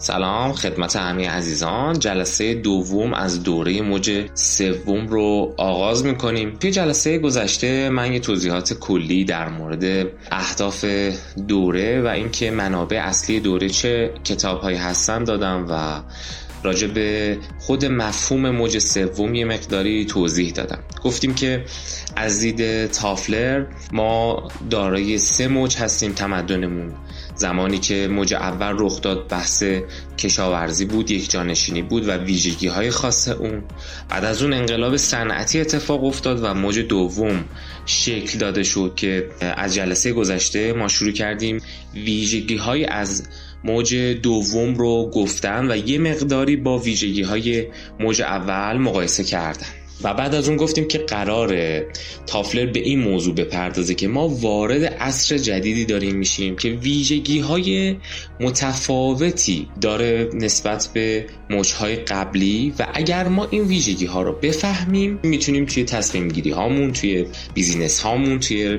سلام خدمت همه عزیزان. جلسه دوم از دوره موج سوم رو آغاز می‌کنیم. توی جلسه گذشته من یه توضیحات کلی در مورد اهداف دوره و اینکه منابع اصلی دوره چه کتاب هستن دادم و راجع به خود مفهوم موج سوم یه مقداری توضیح دادم. گفتیم که از دید تافلر ما دارای سه موج هستیم تمدنمون زمانی که موج اول رخ داد بحث کشاورزی بود یک جانشینی بود و ویژگی های خاص اون. بعد از اون انقلاب صنعتی اتفاق افتاد و موج دوم شکل داده شد که از جلسه گذشته ما شروع کردیم ویژگی های از موج دوم رو گفتن و یه مقداری با ویژگی های موج اول مقایسه کردن. و بعد از اون گفتیم که قرار تافلر به این موضوع بپردازه که ما وارد عصر جدیدی داریم میشیم که ویژگی های متفاوتی داره نسبت به موجهای قبلی و اگر ما این ویژگی ها رو بفهمیم می‌تونیم توی تصمیم گیری هامون توی بیزینس هامون توی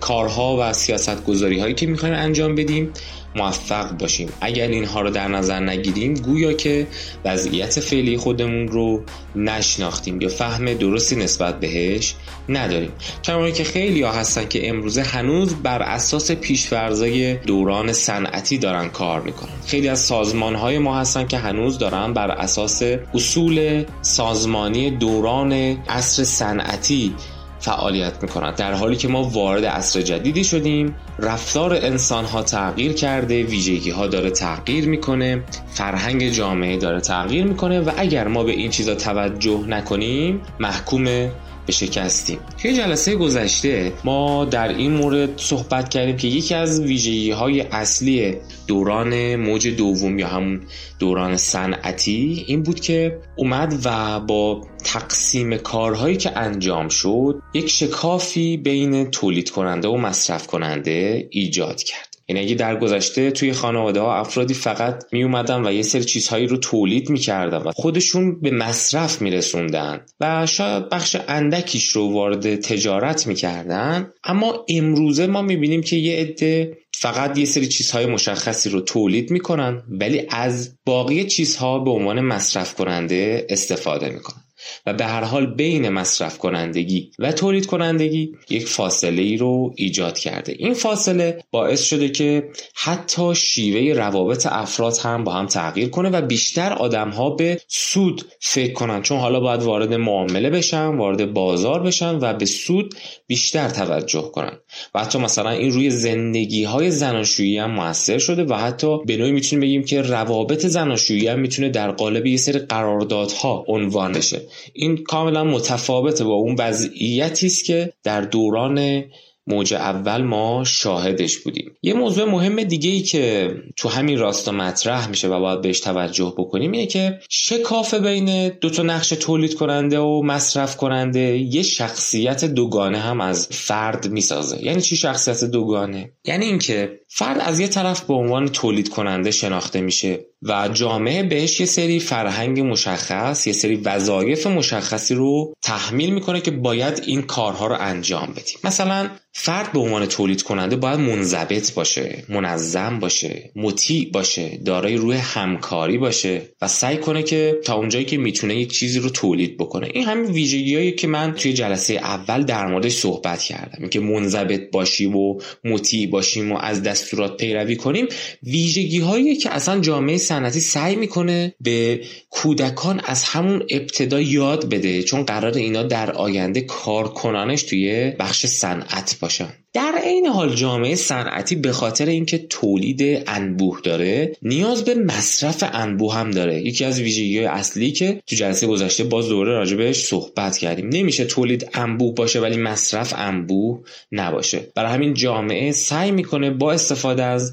کارها و سیاست گذاری هایی که می‌خوایم انجام بدیم موفق باشیم. اگر اینها رو در نظر نگیریم گویا که وضعیت فعلی خودمون رو نشناختیم یا فهم درستی نسبت بهش نداریم. کمانی که خیلی ها هستن که امروزه هنوز بر اساس پیشفرزای دوران صنعتی دارن کار می‌کنن. خیلی از سازمان های ما هستن که هنوز دارن بر اساس اصول سازمانی دوران عصر صنعتی فعالیت می‌کنند در حالی که ما وارد عصر جدیدی شدیم رفتار انسان ها تغییر کرده ویژگی ها داره تغییر می‌کنه فرهنگ جامعه داره تغییر می‌کنه و اگر ما به این چیزا توجه نکنیم محکوم شکستیم توی جلسه گذشته ما در این مورد صحبت کردیم که یکی از ویژگی های اصلی دوران موج دوم یا همون دوران صنعتی این بود که اومد و با تقسیم کارهایی که انجام شد یک شکافی بین تولید کننده و مصرف کننده ایجاد کرد. یعنی اگه در گذشته توی خانواده ها افرادی فقط می اومدن و یه سری چیزهایی رو تولید می‌کردن و خودشون به مصرف میرسوندن و شاید بخش اندکیش رو وارد تجارت می‌کردن اما امروزه ما می‌بینیم که یه عده فقط یه سری چیزهای مشخصی رو تولید می‌کنن ولی از باقی چیزها به عنوان مصرف کننده استفاده می‌کنن. و به هر حال بین مصرف کنندگی و تولید کنندگی یک فاصله ای رو ایجاد کرده. این فاصله باعث شده که حتی شیوه روابط افراد هم با هم تغییر کنه و بیشتر آدم ها به سود فکر کنن. چون حالا باید وارد معامله بشن وارد بازار بشن و به سود بیشتر توجه کنن. و حتی مثلا این روی زندگی های زناشویی هم موثر شده و حتی به نوعی می‌تونیم بگیم که روابط زناشویی هم می‌تونه در قالب یه سری قراردادها عنوان بشه. این کاملا متفاوته با اون وضعیتی است که در دوران موج اول ما شاهدش بودیم. یه موضوع مهم دیگه ای که تو همین راستا مطرح میشه و باید بهش توجه بکنیم اینه که شکاف بین دو تا نقش تولید کننده و مصرف کننده یه شخصیت دوگانه هم از فرد می‌سازه. یعنی چی شخصیت دوگانه؟ یعنی اینکه فرد از یه طرف به عنوان تولید کننده شناخته میشه و جامعه بهش یه سری فرهنگ مشخص یه سری وظایف مشخصی رو تحمیل می‌کنه که باید این کارها رو انجام بدیم. مثلا فرد به عنوان تولید کننده باید منضبط باشه منظم باشه مطیع باشه دارای روی همکاری باشه و سعی کنه که تا اونجایی که می‌تونه یک چیزی رو تولید بکنه. این همین ویژگیهایی که من توی جلسه اول در موردش صحبت کردم. اینکه منضبط باشیم و مطیع باشیم و از دستورات پیروی کنیم ویژگی هایی که اصلا جامعه صنعتی سعی می‌کنه به کودکان از همون ابتدا یاد بده چون قرار اینا در آینده کارکنانش توی بخش صنعت باشن. در عین حال جامعه صنعتی به خاطر اینکه تولید انبوه داره نیاز به مصرف انبوه هم داره. یکی از ویژگی اصلی که تو جلسه گذشته باز دوره راجبش صحبت کردیم. نمیشه تولید انبوه باشه ولی مصرف انبوه نباشه. برای همین جامعه سعی می‌کنه با استفاده از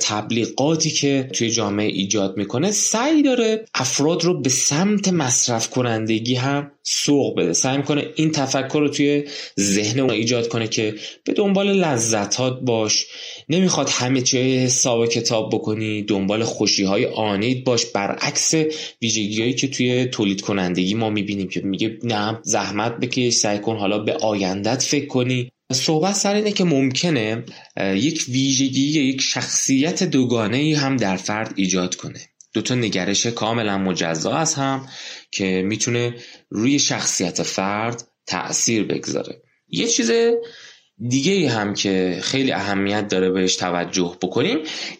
تبلیغاتی که توی جامعه ایجاد می‌کنه سعی داره افراد رو به سمت مصرف کنندگی هم سوق بده. سعی می‌کنه این تفکر رو توی ذهن ایجاد کنه که به دنبال لذتات باش. نمی‌خواد همه چیه حساب کتاب بکنی دنبال خوشی های آنید باش. برعکس ویژگی هایی که توی تولید کنندگی ما می‌بینیم که میگه نه زحمت بکش سعی کن حالا به آیندت فکر کنی. صحبت سر اینه که ممکنه یک ویژگی یک شخصیت دوگانه ای هم در فرد ایجاد کنه. دوتا نگرش کاملا مجزا از هم که می‌تونه روی شخصیت فرد تأثیر بگذاره. یه چیز دیگه هم که خیلی اهمیت داره بهش توجه بکنیم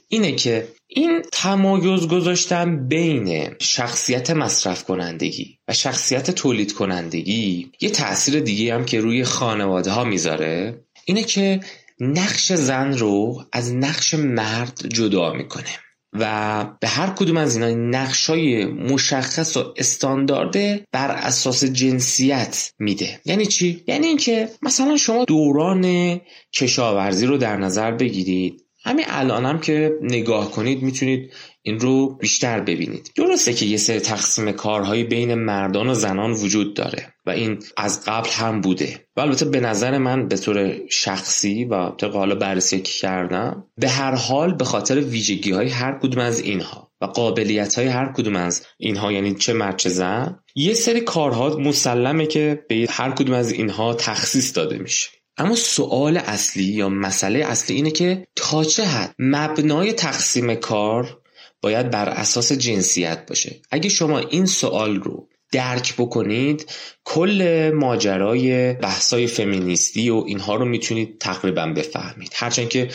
اینه که این تمایز گذاشتن بین شخصیت مصرف کنندگی و شخصیت تولید کنندگی یه تاثیر دیگه هم که روی خانواده ها می‌ذاره اینه که نقش زن رو از نقش مرد جدا می‌کنه. و به هر کدوم از اینا نقشای مشخص و استاندارده بر اساس جنسیت میده. یعنی چی؟ یعنی اینکه مثلا شما دوران کشاورزی رو در نظر بگیرید. همین الانم که نگاه کنید می‌تونید این رو بیشتر ببینید. درسته که یه سری تقسیم کارهایی بین مردان و زنان وجود داره و این از قبل هم بوده. و البته به نظر من به طور شخصی و طبق حالا بررسی که کردم به هر حال به خاطر ویژگی های هر کدوم از اینها و قابلیت های هر کدوم از اینها یعنی چه مرد چه زن یه سری کارها مسلمه که به هر کدوم از اینها تخصیص داده میشه. اما سوال اصلی یا مسئله اصلی اینه که تا چه حد مبنای تقسیم کار باید بر اساس جنسیت باشه. اگه شما این سوال رو درک بکنید کل ماجرای بحثای فمینیستی و اینها رو می‌تونید تقریبا بفهمید. هرچند که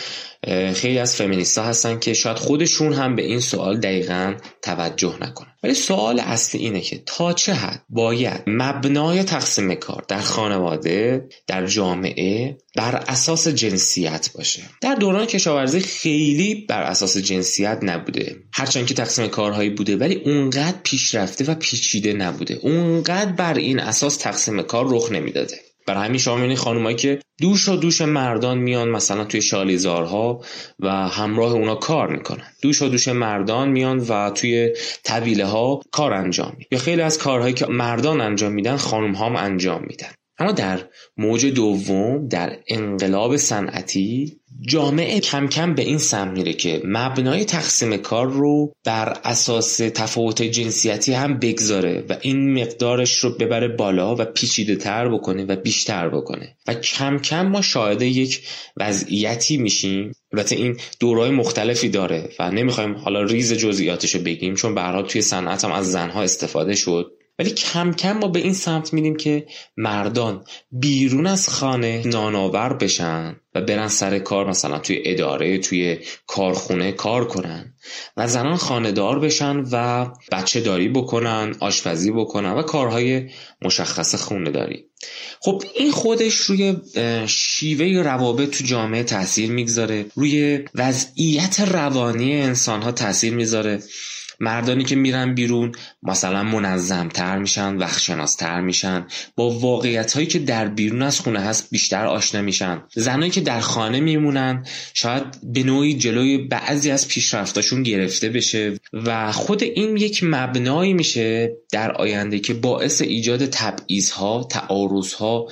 خیلی از فمینیست هستن که شاید خودشون هم به این سوال دقیقا توجه نکنن. ولی سوال اصلی اینه که تا چه حد باید مبنای تقسیم کار در خانواده در جامعه بر اساس جنسیت باشه؟ در دوران کشاورزی خیلی بر اساس جنسیت نبوده. هرچند که تقسیم کارهایی بوده ولی اونقدر پیشرفته و پیچیده نبوده. اونقدر بر این اساس تقسیم کار رخ نمی‌داده. برای همین شما می‌بینید خانمایی که دوش و دوش مردان میان مثلا توی شالیزارها و همراه اونا کار می‌کنن. دوش و دوش مردان میان و توی طبیله ها کار انجام میدن. یا خیلی از کارهایی که مردان انجام میدن خانم هم انجام میدن. اما در موج دوم در انقلاب صنعتی جامعه کم کم به این سمت میره که مبنای تقسیم کار رو بر اساس تفاوت جنسیتی هم بگذاره و این مقدارش رو ببره بالا و پیچیده تر بکنه و بیشتر بکنه. و کم کم ما شاهد یک وضعیتی میشیم. البته این دورهای مختلفی داره و نمی‌خوایم حالا ریز جزئیاتش رو بگیم چون به توی صنعت هم از زنها استفاده شد. ولی کم کم ما به این سمت میریم که مردان بیرون از خانه نانآور بشن و برن سر کار مثلا توی اداره توی کارخونه کار کنن و زنان خانهدار بشن و بچه داری بکنن آشپزی بکنن و کارهای مشخص خونه داری. خب این خودش روی شیوه روابط تو جامعه تاثیر می‌گذاره روی وضعیت روانی انسان ها تاثیر می‌ذاره. مردانی که میرن بیرون مثلا منظمتر میشن وقتشناستر میشن. با واقعیت هایی که در بیرون از خونه هست بیشتر آشنا میشن. زنایی که در خانه میمونن شاید به نوعی جلوی بعضی از پیشرفتاشون گرفته بشه و خود این یک مبنایی میشه در آینده که باعث ایجاد تبعیض ها تعارض ها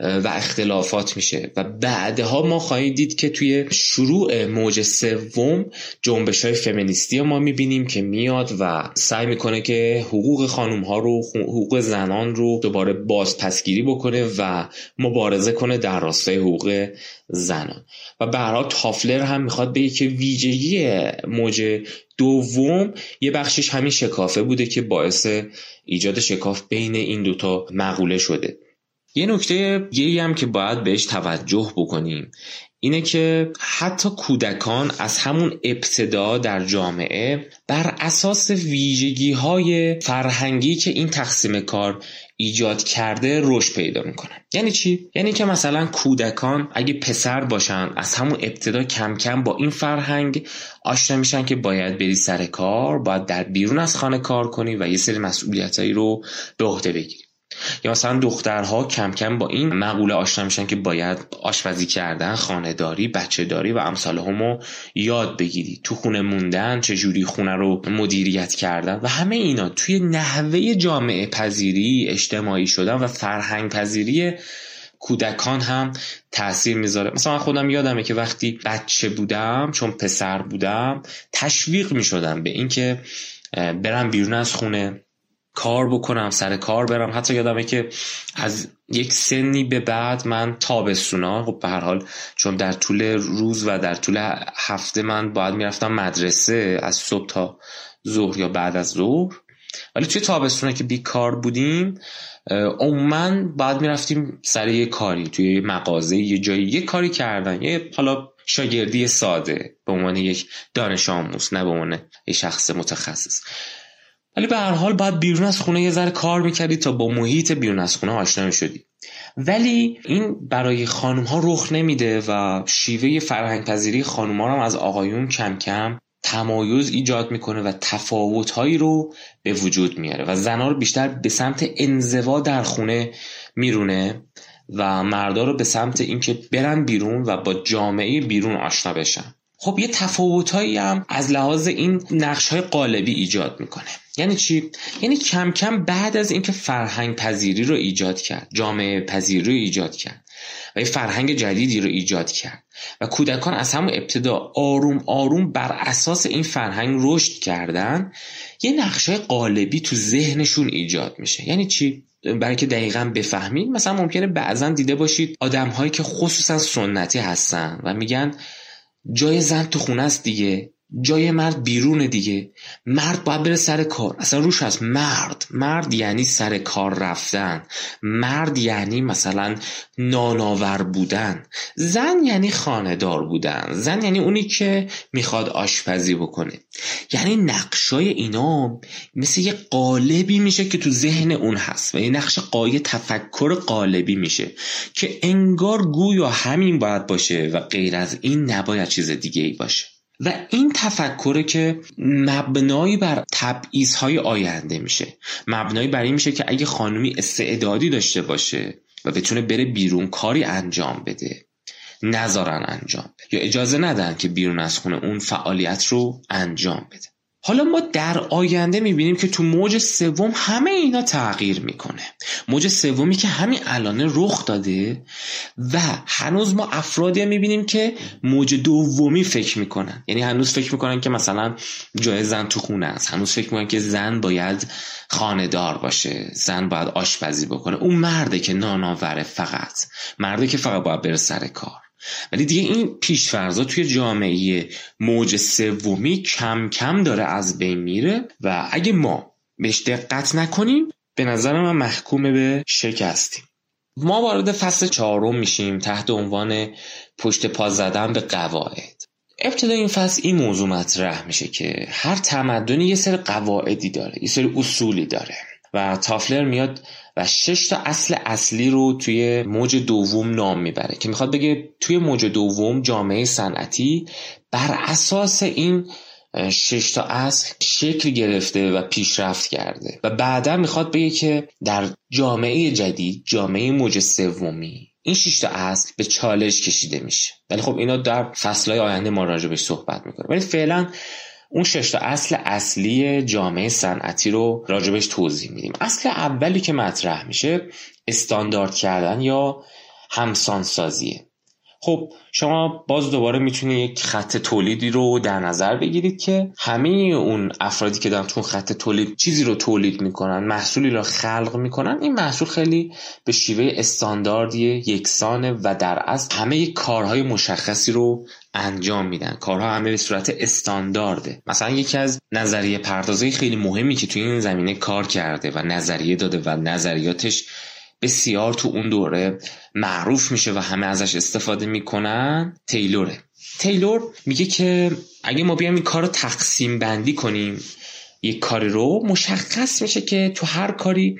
و اختلافات میشه. و بعدها ما خواهید دید که توی شروع موج سوم جنبش های فمینیستی ما می‌بینیم که میاد و سعی می‌کنه که حقوق خانوم ها رو حقوق زنان رو دوباره بازپسگیری بکنه و مبارزه کنه در راستای حقوق زنان. و به تافلر هم می‌خواد بگه که ویژگی موج دوم یه بخشش همین شکافه بوده که باعث ایجاد شکاف بین این دوتا مقوله شده. یه نکته یه هم که باید بهش توجه بکنیم. اینه که حتی کودکان از همون ابتدا در جامعه بر اساس ویژگی های فرهنگی که این تقسیم کار ایجاد کرده رشد پیدا می‌کنن. یعنی چی؟ یعنی که مثلا کودکان اگه پسر باشن از همون ابتدا کم کم با این فرهنگ آشنا میشن که باید بری سر کار باید در بیرون از خانه کار کنی و یه سری مسئولیتایی رو به عهده بگیری. یا مثلا دخترها کم کم با این مقوله آشنا میشن که باید آشپزی کردن خانهداری بچه داری و امثال همو یاد بگیری. تو خونه موندن چجوری خونه رو مدیریت کردن و همه اینا توی نحوه جامعه پذیری اجتماعی شدن و فرهنگ پذیری کودکان هم تاثیر می‌ذاره. مثلا من خودم یادمه که وقتی بچه بودم چون پسر بودم تشویق می‌شدم به اینکه برم بیرون از خونه. کار بکنم سر کار برم. حتی یادمه که از یک سنی به بعد من تابستونا خب به هر حال چون در طول روز و در طول هفته من باید می‌رفتم مدرسه از صبح تا ظهر یا بعد از ظهر. ولی توی تابستونا که بیکار بودیم عموما بعد می‌رفتیم سر یه کاری. توی مغازه یه جایی یه کاری کردن. یه حالا شاگردی ساده به عنوان یک دانش آموز نه به عنوان یک شخص متخصص. ولی به هر حال باید بیرون از خونه یه ذره کار می‌کردی تا با محیط بیرون از خونه آشنا می‌شدی. ولی این برای خانم ها رخ نمیده و شیوه فرهنگ پذیری خانم ها رو از آقایون کم کم تمایز ایجاد می‌کنه و تفاوتهایی رو به وجود میاره و زنها رو بیشتر به سمت انزوا در خونه میرونه و مردا رو به سمت اینکه برن بیرون و با جامعه بیرون آشنا بشن. خب یه تفاوتهایی هم از لحاظ این نقش های قالبی ایجاد می‌کنه. یعنی چی؟ یعنی کم کم بعد از اینکه فرهنگ پذیری رو ایجاد کرد جامعه پذیری رو ایجاد کرد و یه فرهنگ جدیدی رو ایجاد کرد و کودکان از همون ابتدا آروم آروم بر اساس این فرهنگ رشد کردن یه نقشه قالبی تو ذهنشون ایجاد میشه. یعنی چی؟ برای که دقیقا بفهمید مثلا ممکنه بعضا دیده باشید آدم هایی که خصوصا سنتی هستن و میگن جای زن تو خونه است دیگه. جای مرد بیرون دیگه. مرد باید بره سر کار. اصلا روش هست. مرد. مرد یعنی سر کار رفتن. مرد یعنی مثلا ناناور بودن. زن یعنی خاندار بودن. زن یعنی اونی که می‌خواد آشپزی بکنه. یعنی نقشای اینا مثل یه قالبی میشه که تو ذهن اون هست. و یه نقش قایه تفکر قالبی میشه که انگار گویا همین باید باشه و غیر از این نباید چیز دیگه ای باشه. و این تفکره که مبنایی بر تبعیض های آینده میشه. مبنایی بر این میشه که اگه خانمی استعدادی داشته باشه و بتونه بره بیرون کاری انجام بده. نذارن انجام بده. یا اجازه ندن که بیرون از خونه اون فعالیت رو انجام بده. حالا ما در آینده می‌بینیم که تو موج سوم همه اینا تغییر می‌کنه. موج سومی که همین الان رخ داده و هنوز ما افرادی می‌بینیم که موج دومی فکر می‌کنن. یعنی هنوز فکر می‌کنن که مثلا جای زن تو خونه است. هنوز فکر می‌کنن که زن باید خاندار باشه. زن باید آشپزی بکنه. اون مرده که ناناوره فقط. مرده که فقط باید بره سر کار. ولی دیگه این پیشفرزا توی جامعه موج سومی کم کم داره از بین میره و اگه ما بهش دقت نکنیم به نظر من محکوم به شکستیم. ما وارد فصل چهارم میشیم تحت عنوان پشت پا زدن به قواعد. ابتدا این فصل این موضوع مطرح میشه که هر تمدنی یه سری قواعدی داره یه سری اصولی داره و تافلر میاد شش تا اصل اصلی رو توی موج دوم نام می‌بره که می‌خواد بگه توی موج دوم جامعه صنعتی بر اساس این شش تا اصل شکل گرفته و پیشرفت کرده و بعدا می‌خواد بگه که در جامعه جدید جامعه موج سومی این شش تا اصل به چالش کشیده میشه. ولی خب اینا در فصلهای آینده ما راجع صحبت می‌کنه ولی فعلا اون شش تا اصل اصلی جامعه صنعتی رو راجبش توضیح میدیم. اصل اولی که مطرح میشه استاندارد کردن یا همسان سازیه خب شما باز دوباره می‌تونید یک خط تولیدی رو در نظر بگیرید که همه اون افرادی که دارن تو خط تولید چیزی رو تولید می‌کنن محصولی رو خلق می‌کنن این محصول خیلی به شیوه استانداردی یکسانه و در اصل همه کارهای مشخصی رو انجام میدن. کارها همه به صورت استاندارده. مثلا یکی از نظریه پردازه خیلی مهمی که توی این زمینه کار کرده و نظریه داده و نظریاتش بسیار تو اون دوره معروف میشه و همه ازش استفاده می‌کنن تیلوره. تیلور میگه که اگه ما بیایم این کار رو تقسیم بندی کنیم یک کاری رو مشخص میشه که تو هر کاری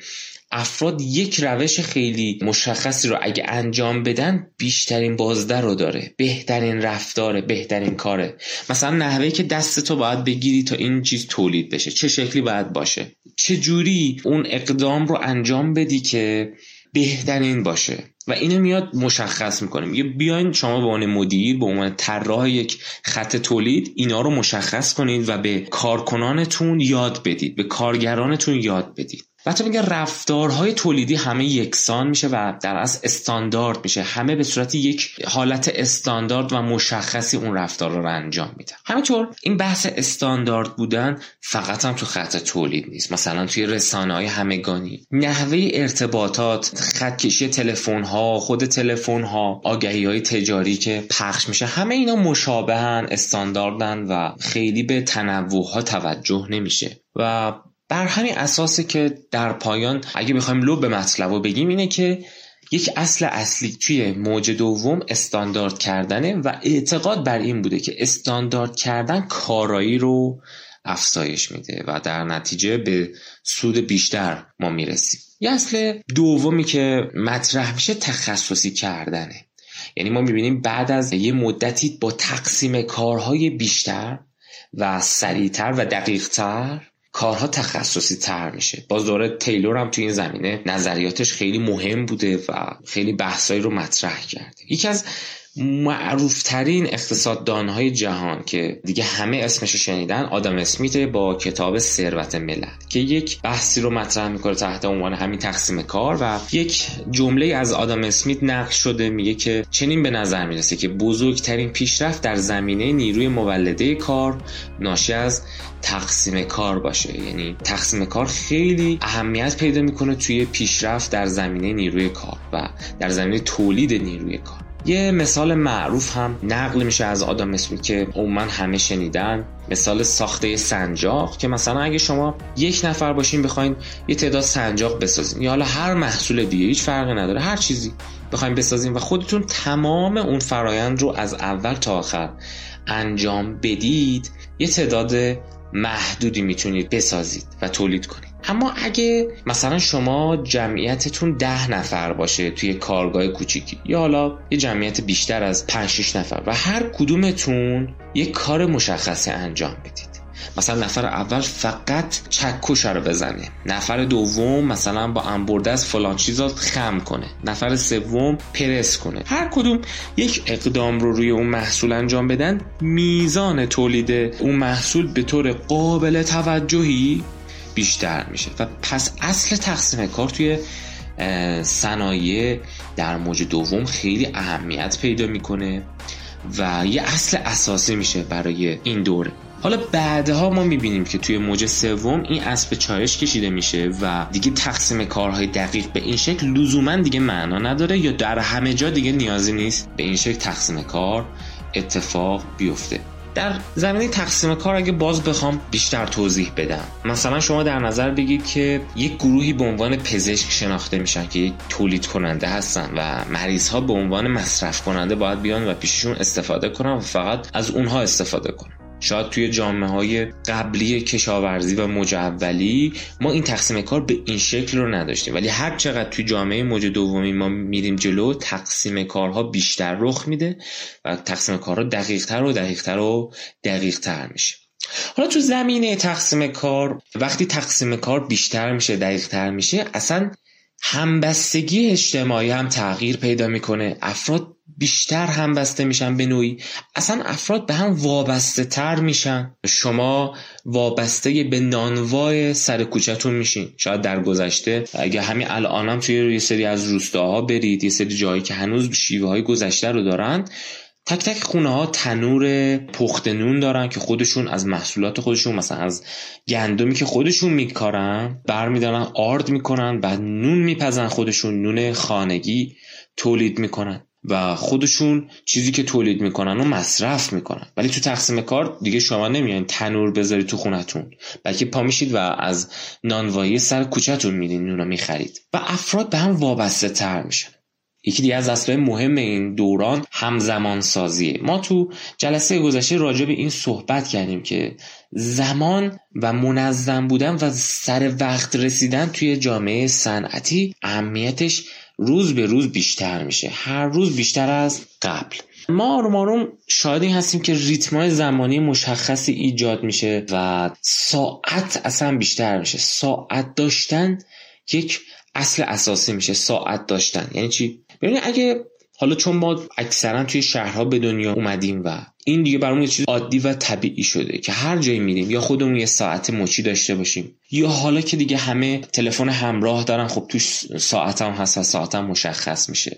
افراد یک روش خیلی مشخصی رو اگه انجام بدن بیشترین بازده رو داره. بهترین رفتاره بهترین کاره. مثلا نحوه که دست تو باید بگیری تا این چیز تولید بشه. چه شکلی باید باشه؟ چه جوری اون اقدام رو انجام بدی که بهترین باشه. و اینو میاد مشخص می‌کنه. میگه بیاین شما به عنوان مدیر به عنوان طراح یک خط تولید اینا رو مشخص کنید و به کارکنانتون یاد بدید به کارگرانتون یاد بدید. و حتی میگه رفتارهای تولیدی همه یکسان میشه و در اصل استاندارد میشه. همه به صورت یک حالت استاندارد و مشخصی اون رفتار رو انجام میدن. همینطور این بحث استاندارد بودن فقط هم تو خط تولید نیست. مثلا توی رسانه های همگانی. نحوه ارتباطات خط کشی تلفن ها خود تلفن ها آگهی های تجاری که پخش میشه همه اینا مشابهن استانداردن و خیلی به تنوع ها توجه نمیشه. و بر همین اساسه که در پایان اگه بخوایم لب مطلب رو بگیم اینه که یک اصل اصلی توی موج دوم استاندارد کردنه و اعتقاد بر این بوده که استاندارد کردن کارایی رو افزایش میده و در نتیجه به سود بیشتر ما می‌رسیم. یه اصل دومی که مطرح میشه تخصصی کردنه. یعنی ما می‌بینیم بعد از یه مدتی با تقسیم کارهای بیشتر و سریعتر و دقیقتر کارها تخصصی تر میشه. باز دوره تیلور هم تو این زمینه نظریاتش خیلی مهم بوده و خیلی بحثایی رو مطرح کرده. یکی از معروفترین اقتصاددانهای جهان که دیگه همه اسمش شنیدن آدم اسمیت با کتاب ثروت ملل که یک بحثی رو مطرح می‌کنه تحت عنوان همین تقسیم کار و یک جمله از آدم اسمیت نقل شده میگه که چنین به نظر می‌رسه که بزرگترین پیشرفت در زمینه نیروی مولده کار ناشی از تقسیم کار باشه. یعنی تقسیم کار خیلی اهمیت پیدا می‌کنه توی پیشرفت در زمینه نیروی کار و در زمینه تولید نیروی کار. یه مثال معروف هم نقل میشه از آدم اسمی که عموما همه شنیدن. مثال ساخته سنجاق که مثلا اگه شما یک نفر باشین بخواین یه تعداد سنجاق بسازین. یا حالا هر محصول دیگه هیچ فرقی نداره هر چیزی بخواین بسازین و خودتون تمام اون فرایند رو از اول تا آخر انجام بدید یه تعداد محدودی می‌تونید بسازید و تولید کنید. اما اگه مثلا شما جمعیتتون ده نفر باشه توی کارگاه کوچیکی یا حالا یه جمعیت بیشتر از 5 6 نفر و هر کدومتون یه کار مشخصی انجام بدید. مثلا نفر اول فقط چکش رو بزنه. نفر دوم مثلا با انبرده از فلان چیزا خم کنه. نفر سوم پرس کنه. هر کدوم یک اقدام رو روی اون محصول انجام بدن میزان تولید اون محصول به طور قابل توجهی بیشتر میشه. و پس اصل تقسیم کار توی صنایع در موج دوم خیلی اهمیت پیدا می‌کنه و یه اصل اساسی میشه برای این دوره. حالا بعدها ما می‌بینیم که توی موج سوم این اصل به چالش کشیده میشه و دیگه تقسیم کارهای دقیق به این شکل لزوما دیگه معنا نداره یا در همه جا دیگه نیازی نیست به این شکل تقسیم کار اتفاق بیفته. در زمینه تقسیم کار اگه باز بخوام بیشتر توضیح بدم. مثلا شما در نظر بگید که یک گروهی به عنوان پزشک شناخته میشن که یک تولید کننده هستن و مریض ها به عنوان مصرف کننده باید بیان و پیششون استفاده کنن و فقط از اونها استفاده کنن. شاید توی جامعه های قبلی کشاورزی و موج اولی ما این تقسیم کار به این شکل رو نداشتیم. ولی هر چقدر توی جامعه موج دومی ما میریم جلو تقسیم کارها بیشتر رخ میده و تقسیم کارها دقیقتر و دقیقتر و دقیقتر میشه. حالا تو زمینه تقسیم کار وقتی تقسیم کار بیشتر میشه دقیقتر میشه اصلا همبستگی اجتماعی هم تغییر پیدا می‌کنه. افراد بیشتر همبسته میشن به نوعی. اصلا افراد به هم وابسته تر میشن. شما وابسته به نانوای سر کوچهتون میشین. شاید در گذشته اگه همین الانم هم توی یه سری از روستاها برید یه سری جایی که هنوز شیوه های گذشته رو دارن تک تک خونه ها تنور پخت نون دارن که خودشون از محصولات خودشون مثلا از گندمی که خودشون میکارن برمیدارن آرد می‌کنن بعد نون میپزن خودشون نون خانگی تولید می‌کنن. و خودشون چیزی که تولید می‌کنن و مصرف می‌کنن. ولی تو تقسیم کار دیگه شما نمیان تنور بذارید تو خونتون. بلکه پا میشید و از نانوایی سر کوچهتون میدین نونا می‌خرید. و افراد به هم وابسته تر میشن. یکی دیگه از اصلای مهم این دوران همزمان سازیه ما تو جلسه گذشته راجع به این صحبت کردیم که زمان و منظم بودن و سر وقت رسیدن توی جامعه صنعتی اهمیتش روز به روز بیشتر میشه. هر روز بیشتر از قبل. ما آروم آروم شاید این هستیم که ریتمای زمانی مشخصی ایجاد میشه و ساعت اصلا بیشتر میشه. ساعت داشتن یک اصل اساسی میشه. ساعت داشتن. یعنی چی؟ ببینید اگه حالا چون ما اکثرا توی شهرها به دنیا اومدیم و این دیگه برامون چیز عادی و طبیعی شده که هر جایی میریم یا خودمون یه ساعت مچی داشته باشیم یا حالا که دیگه همه تلفن همراه دارن خب توش ساعتم هست و ساعتم مشخص میشه.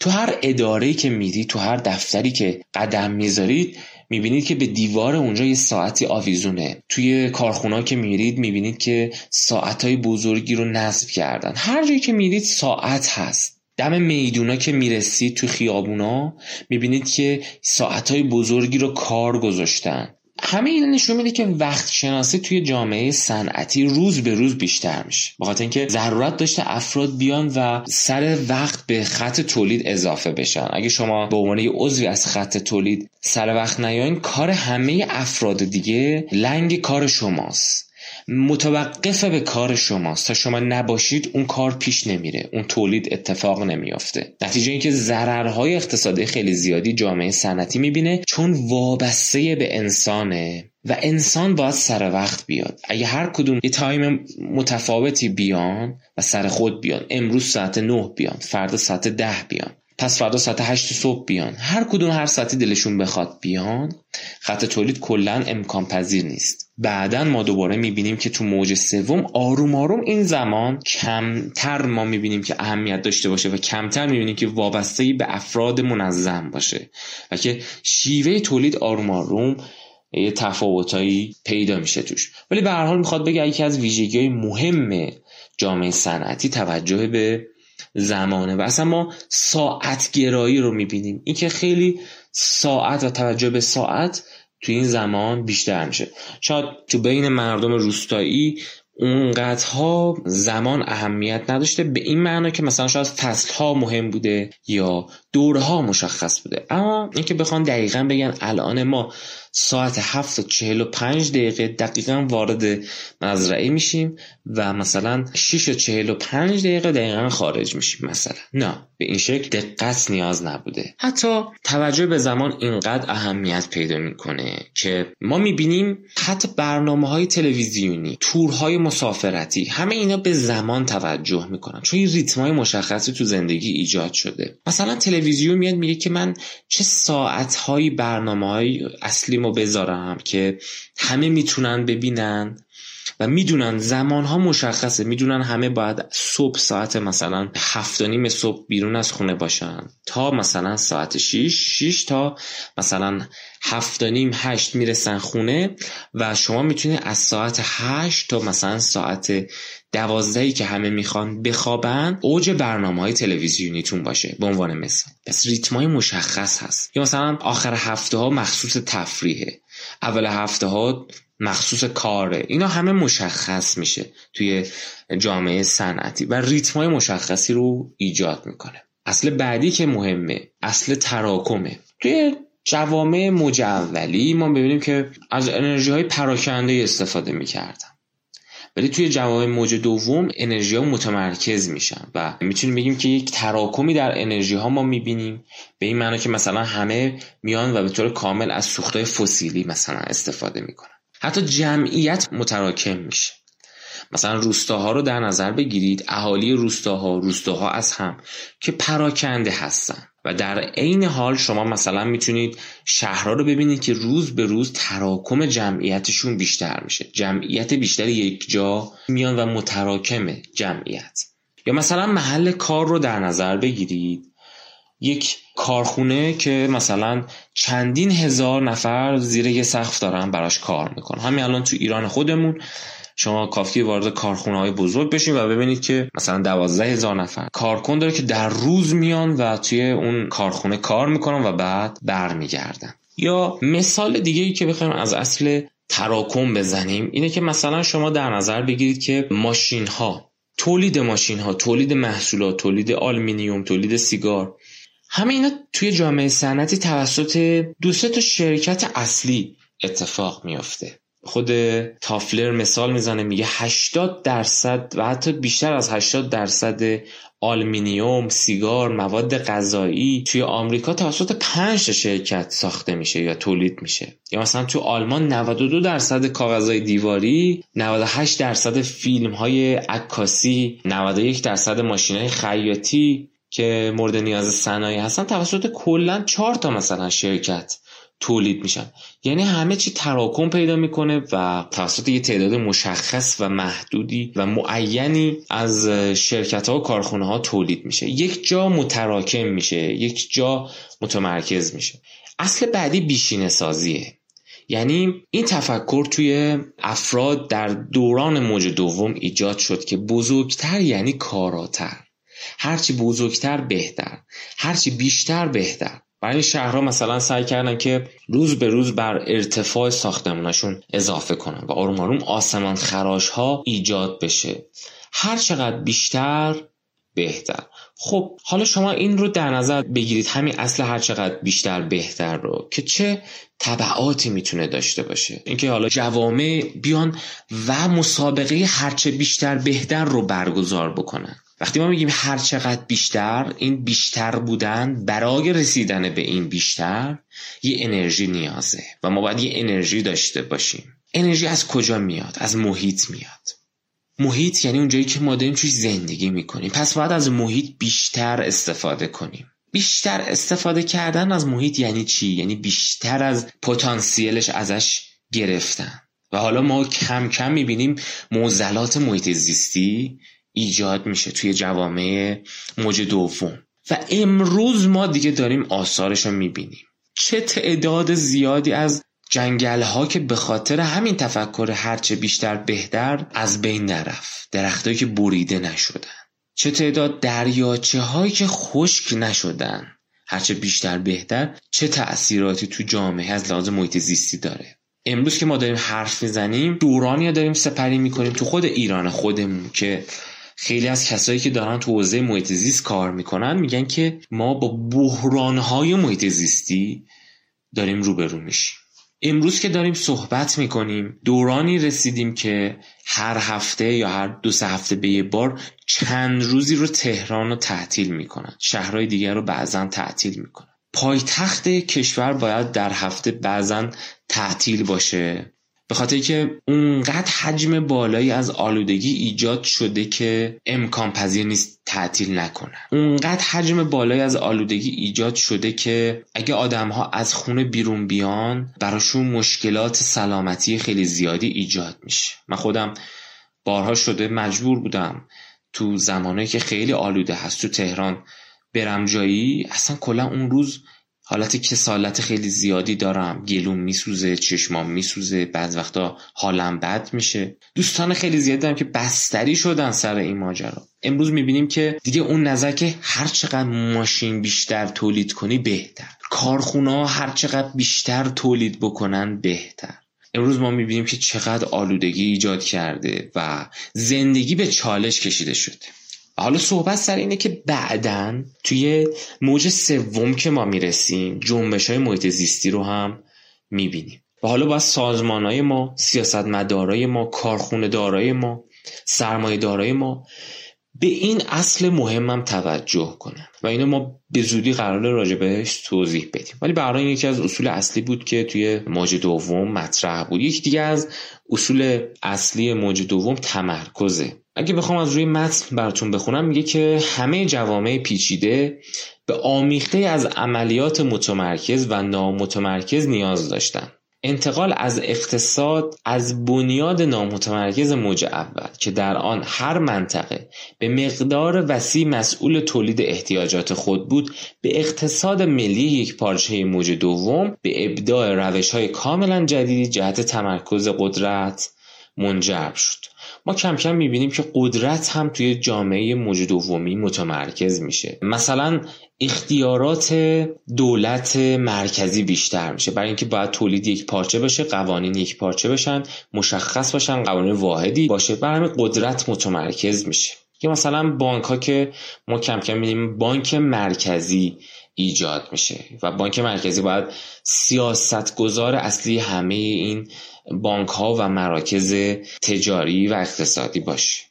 تو هر اداره که میری تو هر دفتری که قدم می‌ذارید می‌بینید که به دیوار اونجا یه ساعتی آویزونه. توی کارخونه که میرید می‌بینید که ساعتهای بزرگی رو نصب کردن. هر جایی که میرید ساعت هست. دم میدونا که می‌رسید تو خیابونا می‌بینید که ساعتهای بزرگی رو کار گذاشتن. همه این نشون میده که وقت شناسی توی جامعه صنعتی روز به روز بیشتر میشه. بخاطر اینکه ضرورت داشته افراد بیان و سر وقت به خط تولید اضافه بشن. اگه شما به عنوان عضوی از خط تولید سر وقت نیاین کار همه افراد دیگه لنگ کار شماست. متوقف به کار شماست. تا شما نباشید اون کار پیش نمیره. اون تولید اتفاق نمیافته. نتیجه اینکه ضررهای اقتصادی خیلی زیادی جامعه صنعتی می‌بینه چون وابسته به انسانه. و انسان باید سر وقت بیاد. اگه هر کدوم یه تایم متفاوتی بیان و سر خود بیان امروز ساعت 9 بیان فردا ساعت ده بیان پس فردا ساعت 8 صبح بیان هر کدوم هر ساعتی دلشون بخواد بیان خط تولید کلا امکان پذیر نیست. بعدا ما دوباره می‌بینیم که تو موج سوم آروم آروم این زمان کمتر ما می‌بینیم که اهمیت داشته باشه و کمتر می‌بینیم که وابسته به افراد منظم باشه و که شیوه تولید آروم آروم یه تفاوتایی پیدا میشه توش. ولی به هر حال می‌خواد بگه یکی از ویژگی های مهم جامعه صنعتی توجه به زمانه و اصلا ما ساعت گرایی رو می‌بینیم. اینکه خیلی ساعت و توجه به ساعت تو این زمان بیشتر میشه. شاید تو بین مردم روستایی اونقدرها زمان اهمیت نداشته به این معنا که مثلا شاید فصل ها مهم بوده یا دورها مشخص بوده. اما اینکه بخوان دقیقا بگن الان ما ساعت هفت و چهل و پنج دقیقه دقیقا وارد مزرعه میشیم و مثلا 6 و چهل و پنج دقیقه دقیقا خارج میشیم مثلا. نه به این شکل دقت نیاز نبوده. حتی توجه به زمان اینقدر اهمیت پیدا می‌کنه که ما می‌بینیم حتی برنامه های تلویزیونی تورهای مسافرتی همه اینا به زمان توجه می‌کنن. چون این ریتم های مشخصی تو زندگی ایجاد شده. مثلا تلویزیون میاد میگه که من چه ساعت هایی برنامه های اصلی ما بذارم که همه می‌تونن ببینن. و می‌دونن زمان ها مشخصه. می‌دونن همه باید صبح ساعت مثلا هفت نیم صبح بیرون از خونه باشن تا مثلا ساعت 6 6 تا مثلا هفت نیم هشت می‌رسن خونه و شما می‌تونید از ساعت هشت تا مثلا ساعت دوازدهی که همه می‌خوان بخوابن اوج برنامه های تلویزیونیتون باشه به عنوان مثال. پس ریتم های مشخص هست. یا مثلا آخر هفته ها مخصوص تفریحه. اول هفته ها مخصوص کاره. اینا همه مشخص میشه توی جامعه صنعتی و ریتم های مشخصی رو ایجاد می‌کنه. اصل بعدی که مهمه اصل تراکمه. توی جوامع مجولی ما ببینیم که از انرژی های پراکنده استفاده می‌کردن. ولی توی جوامع موج دوم انرژی ها متمرکز میشن و می‌تونیم بگیم که یک تراکمی در انرژی ها ما می‌بینیم. به این معنی که مثلا همه میان و به طور کامل از سوختهای فسیلی مثلا استفاده می‌کنن. حتی جمعیت متراکم میشه. مثلا روستاها رو در نظر بگیرید اهالی روستاها روستاها از هم که پراکنده هستن. و در عین حال شما مثلا می‌تونید شهرها رو ببینید که روز به روز تراکم جمعیتشون بیشتر میشه. جمعیت بیشتر یک جا میان و متراکم جمعیت. یا مثلا محل کار رو در نظر بگیرید. یک کارخونه که مثلا چندین هزار نفر زیر یه سقف دارن براش کار می‌کنن. همین الان تو ایران خودمون شما کافی وارد کارخونه های بزرگ بشین و ببینید که مثلا دوازده هزار نفر کارکن داره که در روز میان و توی اون کارخونه کار می‌کنن و بعد برمیگردن. یا مثال دیگه ای که بخوایم از اصل تراکم بزنیم اینه که مثلا شما در نظر بگیرید که ماشین ها تولید ماشین ها تولید محصولات تولید آلومینیوم تولید سیگار همه اینا توی جامعه صنعتی توسط دو تا شرکت اصلی اتفاق میافته خود تافلر مثال می‌زنه میگه 80 درصد و حتی بیشتر از 80 درصد آلمینیوم، سیگار، مواد غذایی توی آمریکا توسط 5 شرکت ساخته میشه یا تولید میشه. یا مثلا تو آلمان 92 درصد کاغذهای دیواری، 98 درصد فیلم های عکاسی، 91 درصد ماشین های خیاطی که مورد نیاز صنایع هستن توسط کلا چهار تا مثلا شرکت تولید میشن. یعنی همه چی تراکم پیدا می‌کنه و توسط یه تعداد مشخص و محدودی و معینی از شرکت ها و کارخونه ها تولید میشه. یک جا متراکم میشه یک جا متمرکز میشه. اصل بعدی بیشینه سازیه. یعنی این تفکر توی افراد در دوران موج دوم ایجاد شد که بزرگتر یعنی کاراتر. هرچی بزرگتر بهتر هرچی بیشتر بهتر. برای شهرها مثلا سعی کردن که روز به روز بر ارتفاع ساختمونشون اضافه کنن و آروم آروم آسمان خراش ها ایجاد بشه. هر چقدر بیشتر بهتر. خب حالا شما این رو در نظر بگیرید همین اصل هر چقدر بیشتر بهتر رو که چه تبعاتی می‌تونه داشته باشه؟ اینکه حالا جوامع بیان و مسابقه هرچه بیشتر بهتر رو برگزار بکنن. وقتی ما میگیم هر چقدر بیشتر این بیشتر بودن برای رسیدن به این بیشتر یه انرژی نیازه و ما باید یه انرژی داشته باشیم. انرژی از کجا میاد؟ از محیط میاد. محیط یعنی اونجایی که ما داریم زندگی می‌کنیم. پس باید از محیط بیشتر استفاده کنیم. بیشتر استفاده کردن از محیط یعنی چی؟ یعنی بیشتر از پتانسیلش ازش گرفتن. و حالا ما کم کم می‌بینیم موزلات محیط زیستی ایجاد میشه توی جوامع موج دوم. و امروز ما دیگه داریم آثارش رو می‌بینیم. چه تعداد زیادی از جنگل ها که به خاطر همین تفکر هرچه بیشتر بهتر از بین نرفت. درختهایی که بریده نشدن. چه تعداد دریاچه هایی که خشک نشدن. هرچه بیشتر بهتر چه تأثیراتی تو جامعه از لحاظ محیط زیستی داره. امروز که ما داریم حرف می‌زنیم دورانی داریم سپری می‌کنیم تو خود ایران خودمون که خیلی از کسایی که دارن تو حوزه محیط زیست کار می‌کنن میگن که ما با بحرانهای محیط زیستی داریم روبرو میشیم. امروز که داریم صحبت می‌کنیم دورانی رسیدیم که هر هفته یا هر دو سه هفته به یه بار چند روزی رو تهران رو تعطیل می‌کنن. شهرهای دیگر رو بعضا تعطیل می‌کنن. پایتخت کشور باید در هفته بعضا تعطیل باشه. به خاطر که اونقدر حجم بالایی از آلودگی ایجاد شده که امکان پذیر نیست تعطیل نکنن. اونقدر حجم بالایی از آلودگی ایجاد شده که اگه آدم ها از خونه بیرون بیان براشون مشکلات سلامتی خیلی زیادی ایجاد میشه. من خودم بارها شده مجبور بودم تو زمانه که خیلی آلوده هست تو تهران برم جایی اصلا کلا اون روز حالت کسالت خیلی زیادی دارم. گلوم میسوزه چشمام میسوزه. بعض وقتا حالم بد میشه. دوستان خیلی زیادی دارم که بستری شدن سر این ماجرا. امروز می‌بینیم که دیگه اون نظر که هر چقدر ماشین بیشتر تولید کنی بهتر. کارخونه هر چقدر بیشتر تولید بکنن بهتر. امروز ما می‌بینیم که چقدر آلودگی ایجاد کرده و زندگی به چالش کشیده شده. حالا صحبت سر اینه که بعدا توی موج سوم که ما می‌رسیم جنبش های محیط زیستی رو هم می‌بینیم. و حالا باید سازمان های ما سیاست مدارای ما کارخونه دارای ما سرمایه دارای ما به این اصل مهمم توجه کنن. و اینو ما به زودی قرار راجبش توضیح بدیم. ولی برای یکی از اصول اصلی بود که توی موج دوم مطرح بود. یکی دیگه از اصول اصلی موج دوم تمرکزه. اگه بخوام از روی متن براتون بخونم میگه که همه جوامع پیچیده به آمیخته از عملیات متمرکز و نامتمرکز نیاز داشتن. انتقال از اقتصاد از بنیاد نامتمرکز موج اول که در آن هر منطقه به مقدار وسیع مسئول تولید احتیاجات خود بود به اقتصاد ملی یک پارچه موج دوم به ابداع روش های کاملا جدیدی جهت تمرکز قدرت منجر شد. ما کم کم می‌بینیم که قدرت هم توی جامعه موج دومی متمرکز میشه. مثلا اختیارات دولت مرکزی بیشتر میشه. برای اینکه باید تولید یک پارچه بشه قوانین یک پارچه بشن مشخص باشن قوانین واحدی باشه. برای همین قدرت متمرکز میشه. که مثلا بانک ها که ما کم کم می‌بینیم بانک مرکزی ایجاد میشه. و بانک مرکزی باید سیاست گذار اصلی همه این بانک ها و مراکز تجاری و اقتصادی باشه.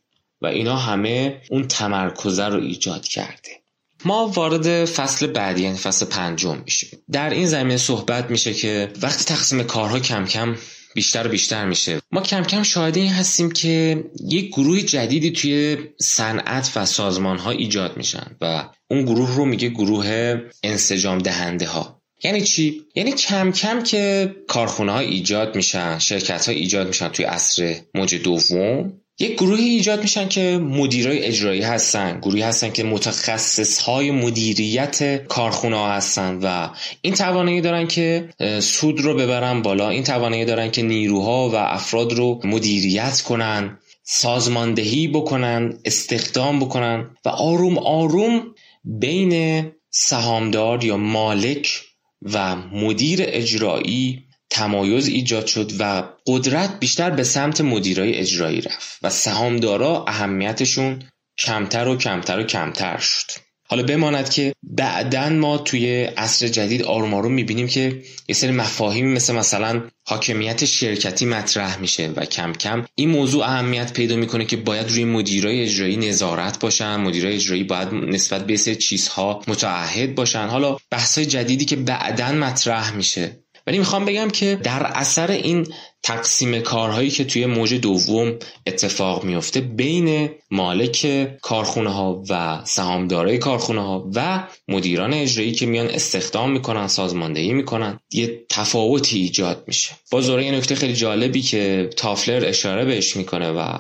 و اینا همه اون تمرکزه رو ایجاد کرده. ما وارد فصل بعدی یعنی فصل پنجم میشیم. در این زمینه صحبت میشه که وقتی تقسیم کارها کم کم بیشتر و بیشتر میشه. ما کم کم شاهد این هستیم که یک گروه جدیدی توی صنعت و سازمان ها ایجاد میشن. و اون گروه رو میگه گروه انسجام دهنده ها یعنی چی؟ یعنی کم کم که کارخونه ها ایجاد میشن شرکت ها ایجاد میشن توی عصر موج دوم یک گروهی ایجاد میشن که مدیرای اجرایی هستن گروهی هستن که متخصص های مدیریت کارخونه ها هستن و این توانایی دارن که سود رو ببرن بالا این توانایی دارن که نیروها و افراد رو مدیریت کنن سازماندهی بکنن استخدام بکنن و آروم آروم بین سهامدار یا مالک و مدیر اجرایی تمایز ایجاد شد و قدرت بیشتر به سمت مدیرای اجرایی رفت و سهامدارا اهمیتشون کمتر و کمتر و کمتر شد. حالا بماند که بعدا ما توی عصر جدید آروم آروم می‌بینیم که یه سری مفاهیم مثل مثلا حاکمیت شرکتی مطرح میشه و کم کم این موضوع اهمیت پیدا می‌کنه که باید روی مدیرای اجرایی نظارت باشن مدیرای اجرایی باید نسبت به سری چیزها متعهد باشن. حالا بحث جدیدی که بعدا مطرح میشه. ولی می‌خوام بگم که در اثر این تقسیم کارهایی که توی موج دوم اتفاق میفته بین مالک کارخونه ها و سهامدارای کارخونه ها و مدیران اجرایی که میان استخدام می‌کنن سازماندهی می‌کنن یه تفاوتی ایجاد میشه. با یه نکته خیلی جالبی که تافلر اشاره بهش می‌کنه و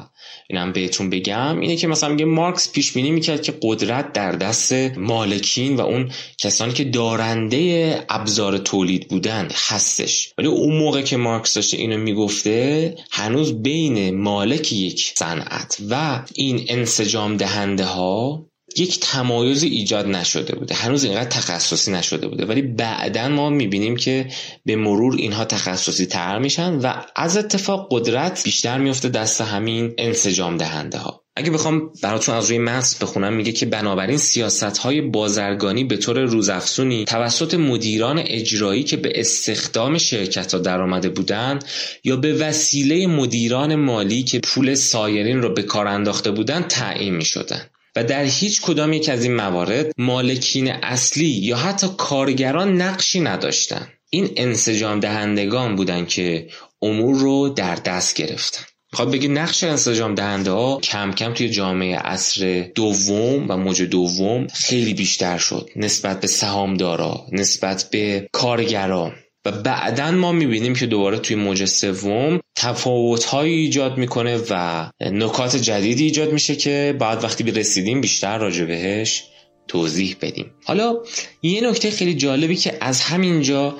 اینم بهتون بگم اینه که مثلا میگه مارکس پیش بینی می‌کرد که قدرت در دست مالکین و اون کسانی که دارنده ابزار تولید بودن هستش. ولی اون موقع که مارکس داشته اینو می‌گفته هنوز بین مالک یک صنعت و این انسجام دهنده ها یک تمایز ایجاد نشده بوده. هنوز اینقدر تخصصی نشده بوده. ولی بعدا ما می‌بینیم که به مرور اینها تخصصی تر میشن و از اتفاق قدرت بیشتر میفته دست همین انسجام دهنده ها اگه بخوام براتون از روی متن بخونم میگه که بنابراین سیاست های بازرگانی به طور روزافزونی توسط مدیران اجرایی که به استخدام شرکت ها درآمده بودن یا به وسیله مدیران مالی که پول سایرین رو به کار انداخته بودن تعیین می شدن. و در هیچ کدام یک از این موارد مالکین اصلی یا حتی کارگران نقشی نداشتن. این انسجام دهندگان بودن که امور رو در دست گرفتن. خواهد بگی نقش انسجام دهنده ها کم کم توی جامعه عصر دوم و موج دوم خیلی بیشتر شد نسبت به سهامدارا نسبت به کارگران و بعدا ما می‌بینیم که دوباره توی موج سوم تفاوت ایجاد می‌کنه و نکات جدیدی ایجاد میشه که بعد وقتی رسیدیم بیشتر راجع بهش توضیح بدیم. حالا یه نکته خیلی جالبی که از همینجا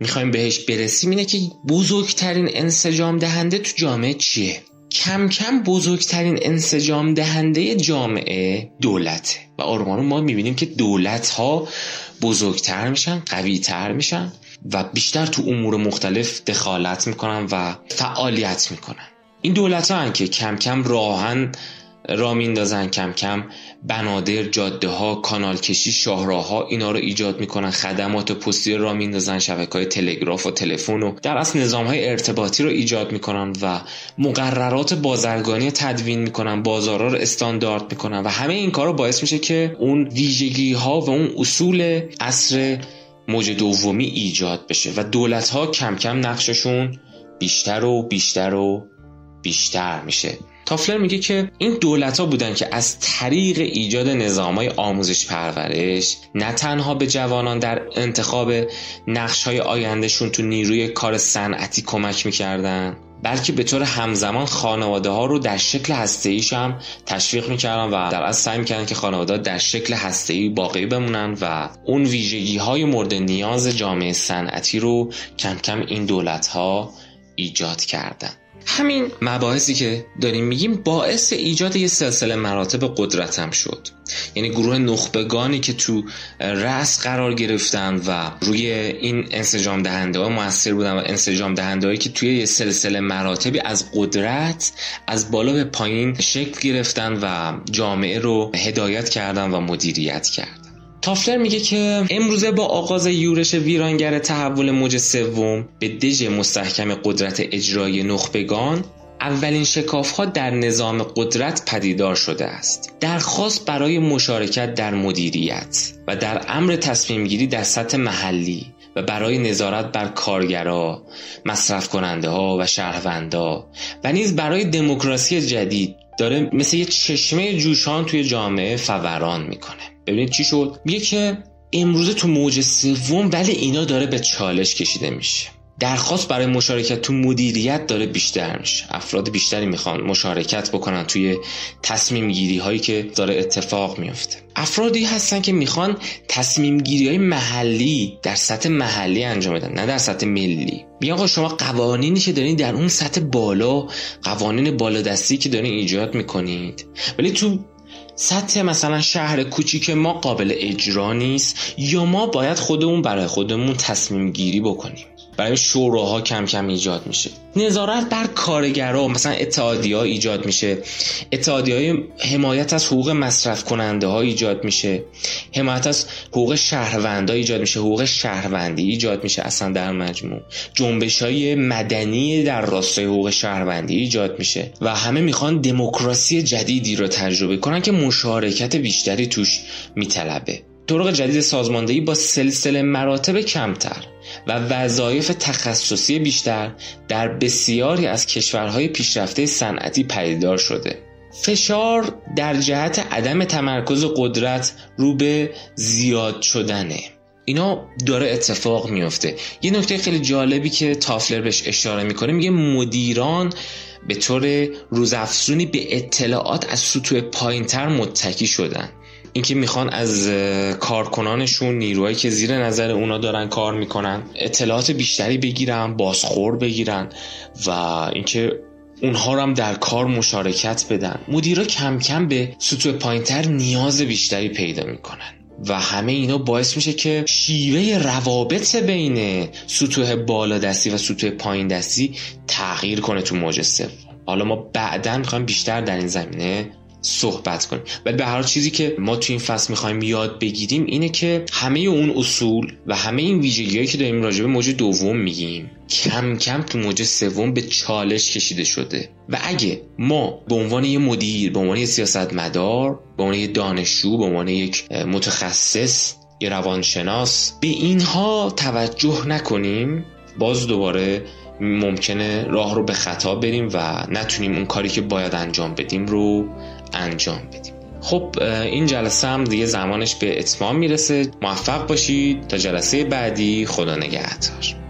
می‌خوایم بهش برسیم اینه که بزرگترین انسجام دهنده تو جامعه چیه؟ کم کم بزرگترین انسجام دهنده جامعه دولته. و آرمان ما می‌بینیم که دولت ها بزرگتر میشن قویتر میشن. و بیشتر تو امور مختلف دخالت می‌کنن و فعالیت می‌کنن. این دولت ها که کم کم راهن را میندازن کم کم بنادر جاده ها کانال کشی شاهراه ها اینا رو ایجاد می‌کنن خدمات پستی را میندازن شبکه های تلگراف و تلفن و در اصل نظام های ارتباطی رو ایجاد می‌کنن و مقررات بازرگانی تدوین می‌کنن بازارها رو استاندارد می‌کنن و همه این کار رو باعث میشه که اون ویژگی ها و اون اصول اصر موج دومی ایجاد بشه و دولت ها کم کم نقششون بیشتر و بیشتر و بیشتر میشه. تافلر میگه که این دولت ها بودن که از طریق ایجاد نظام های آموزش پرورش نه تنها به جوانان در انتخاب نقش های آیندهشون تو نیروی کار صنعتی کمک می‌کردن بلکه به طور همزمان خانواده ها رو در شکل هسته هم تشویق می‌کردن و در از سعی می‌کردن که خانواده در شکل هسته باقی بمونن و اون ویژگی های مورد نیاز جامعه صنعتی رو کم کم این دولت ها ایجاد کردن. همین. مباحثی که داریم میگیم باعث ایجاد یه سلسله مراتب قدرت هم شد. یعنی گروه نخبگانی که تو رأس قرار گرفتن و روی این انسجام دهنده ها موثر بودن و انسجام دهنده هایی که توی یه سلسله مراتبی از قدرت از بالا به پایین شکل گرفتن و جامعه رو هدایت کردن و مدیریت کردن. تافلر میگه که امروزه با آغاز یورش ویرانگر تحول موج سوم به دژ مستحکم قدرت اجرایی نخبگان اولین شکاف ها در نظام قدرت پدیدار شده است. درخواست برای مشارکت در مدیریت و در امر تصمیم گیری در سطح محلی و برای نظارت بر کارگرا، مصرف کننده ها و شهروندا و نیز برای دموکراسی جدید داره مثل یه چشمه جوشان توی جامعه فوران می‌کنه. ببینید چی شد؟ میگه که امروزه تو موج سوم ولی اینا داره به چالش کشیده میشه. درخواست برای مشارکت تو مدیریت داره بیشتر میشه. افراد بیشتری می‌خوان مشارکت بکنن توی تصمیم گیری هایی که داره اتفاق میفته. افرادی هستن که می‌خوان تصمیم گیری های محلی در سطح محلی انجام بدن نه در سطح ملی. بیا آقا شما قوانینی که دارین در اون سطح بالا قوانین بالادستی که دارین ایجاد می‌کنید. ولی تو سطح مثلا شهر کوچیک ما قابل اجرا نیست یا ما باید خودمون برای خودمون تصمیم گیری بکنیم. برای شوراها کم کم ایجاد میشه. نظارت بر کارگرا مثلا اتحادی ها ایجاد میشه. اتحادی های حمایت از حقوق مصرف کننده ها ایجاد میشه. حمایت از حقوق شهروندا ایجاد میشه. حقوق شهروندی ایجاد میشه اصلا در مجموع. جنبش های مدنی در راستای حقوق شهروندی ایجاد میشه و همه می‌خوان دموکراسی جدیدی رو تجربه کنن که مشارکت بیشتری توش میطلبه. طرق جدید سازماندهی با سلسله مراتب کمتر و وظایف تخصصی بیشتر در بسیاری از کشورهای پیشرفته صنعتی پدیدار شده. فشار در جهت عدم تمرکز قدرت رو به زیاد شدنه. اینا داره اتفاق میفته. یه نکته خیلی جالبی که تافلر بهش اشاره می‌کنه میگه مدیران به طور روزافزونی به اطلاعات از سطوح پایینتر متکی شدن. اینکه می‌خوان از کارکنانشون نیروهایی که زیر نظر اونا دارن کار می‌کنن اطلاعات بیشتری بگیرن بازخور بگیرن و اینکه اونها رو هم در کار مشارکت بدن. مدیرا کم کم به سطوح پایینتر نیاز بیشتری پیدا می‌کنن و همه اینا باعث میشه که شیوه روابط بین سطوح بالا دستی و سطوح پایین دستی تغییر کنه تو موج سوم حالا ما بعدا می‌خوایم بیشتر در این زمینه صحبت کنیم. ولی به هر چیزی که ما تو این فصل می‌خوایم یاد بگیریم اینه که همه اون اصول و همه این ویژگیهایی که داریم راجع به موج دوم میگیم کم کم تو موج سوم به چالش کشیده شده. و اگه ما به عنوان یه مدیر به عنوان یه سیاستمدار به عنوان یه دانشجو به عنوان یک متخصص یه روانشناس به اینها توجه نکنیم باز دوباره ممکنه راه رو به خطا بریم و نتونیم اون کاری که باید انجام بدیم رو انجام بدیم. خب این جلسه هم دیگه زمانش به اتمام می‌رسه. موفق باشید. تا جلسه بعدی خدا نگهدار.